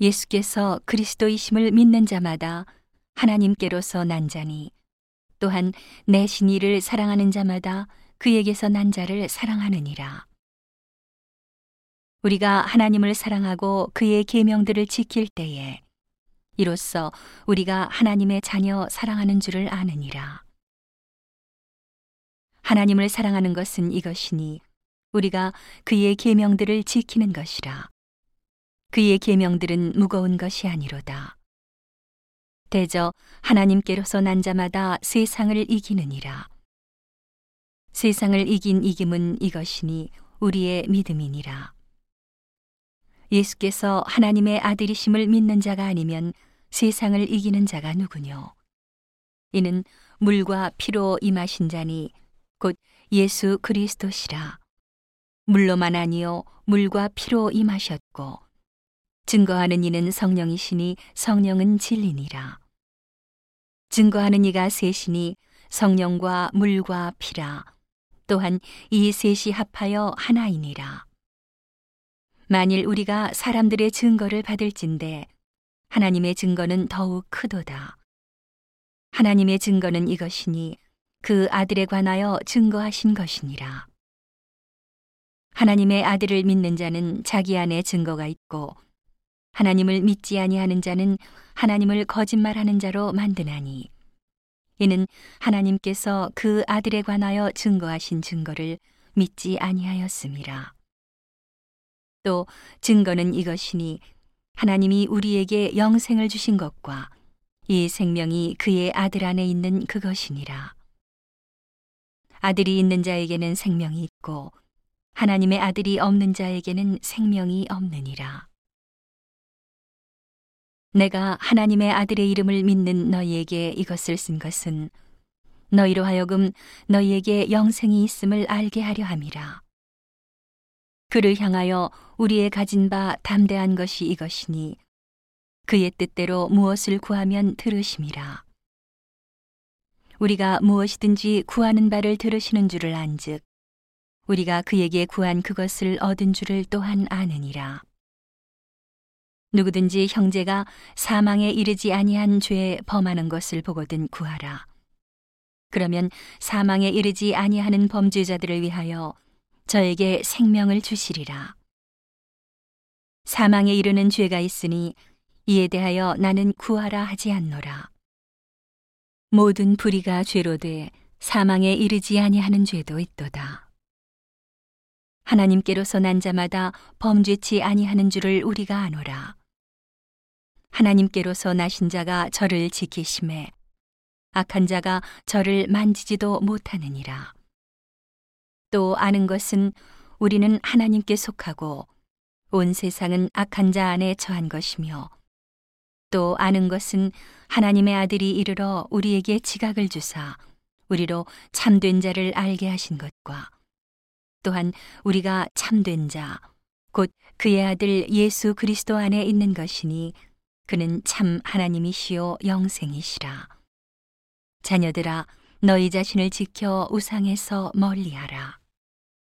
예수께서 그리스도이심을 믿는 자마다 하나님께로서 난 자니 또한 내 신이를 사랑하는 자마다 그에게서 난 자를 사랑하느니라. 우리가 하나님을 사랑하고 그의 계명들을 지킬 때에 이로써 우리가 하나님의 자녀 사랑하는 줄을 아느니라. 하나님을 사랑하는 것은 이것이니 우리가 그의 계명들을 지키는 것이라. 그의 계명들은 무거운 것이 아니로다. 대저 하나님께로서 난 자마다 세상을 이기느니라. 세상을 이긴 이김은 이것이니 우리의 믿음이니라. 예수께서 하나님의 아들이심을 믿는 자가 아니면 세상을 이기는 자가 누구뇨? 이는 물과 피로 임하신 자니 곧 예수 그리스도시라. 물로만 아니요 물과 피로 임하셨고 증거하는 이는 성령이시니 성령은 진리니라. 증거하는 이가 셋이니 성령과 물과 피라. 또한 이 셋이 합하여 하나이니라. 만일 우리가 사람들의 증거를 받을진대 하나님의 증거는 더욱 크도다. 하나님의 증거는 이것이니 그 아들에 관하여 증거하신 것이니라. 하나님의 아들을 믿는 자는 자기 안에 증거가 있고 하나님을 믿지 아니하는 자는 하나님을 거짓말하는 자로 만드나니 이는 하나님께서 그 아들에 관하여 증거하신 증거를 믿지 아니하였음이라. 또 증거는 이것이니 하나님이 우리에게 영생을 주신 것과 이 생명이 그의 아들 안에 있는 그것이니라. 아들이 있는 자에게는 생명이 있고 하나님의 아들이 없는 자에게는 생명이 없느니라. 내가 하나님의 아들의 이름을 믿는 너희에게 이것을 쓴 것은 너희로 하여금 너희에게 영생이 있음을 알게 하려 함이라. 그를 향하여 우리의 가진 바 담대한 것이 이것이니 그의 뜻대로 무엇을 구하면 들으심이라. 우리가 무엇이든지 구하는 바를 들으시는 줄을 안즉 우리가 그에게 구한 그것을 얻은 줄을 또한 아느니라. 누구든지 형제가 사망에 이르지 아니한 죄에 범하는 것을 보거든 구하라. 그러면 사망에 이르지 아니하는 범죄자들을 위하여 저에게 생명을 주시리라. 사망에 이르는 죄가 있으니 이에 대하여 나는 구하라 하지 않노라. 모든 불의가 죄로 돼 사망에 이르지 아니하는 죄도 있도다. 하나님께로서 난 자마다 범죄치 아니하는 줄을 우리가 아노라. 하나님께로서 나신 자가 저를 지키심에 악한 자가 저를 만지지도 못하느니라. 또 아는 것은 우리는 하나님께 속하고 온 세상은 악한 자 안에 처한 것이며 또 아는 것은 하나님의 아들이 이르러 우리에게 지각을 주사 우리로 참된 자를 알게 하신 것과 또한 우리가 참된 자, 곧 그의 아들 예수 그리스도 안에 있는 것이니 그는 참 하나님이시요 영생이시라. 자녀들아, 너희 자신을 지켜 우상에서 멀리하라.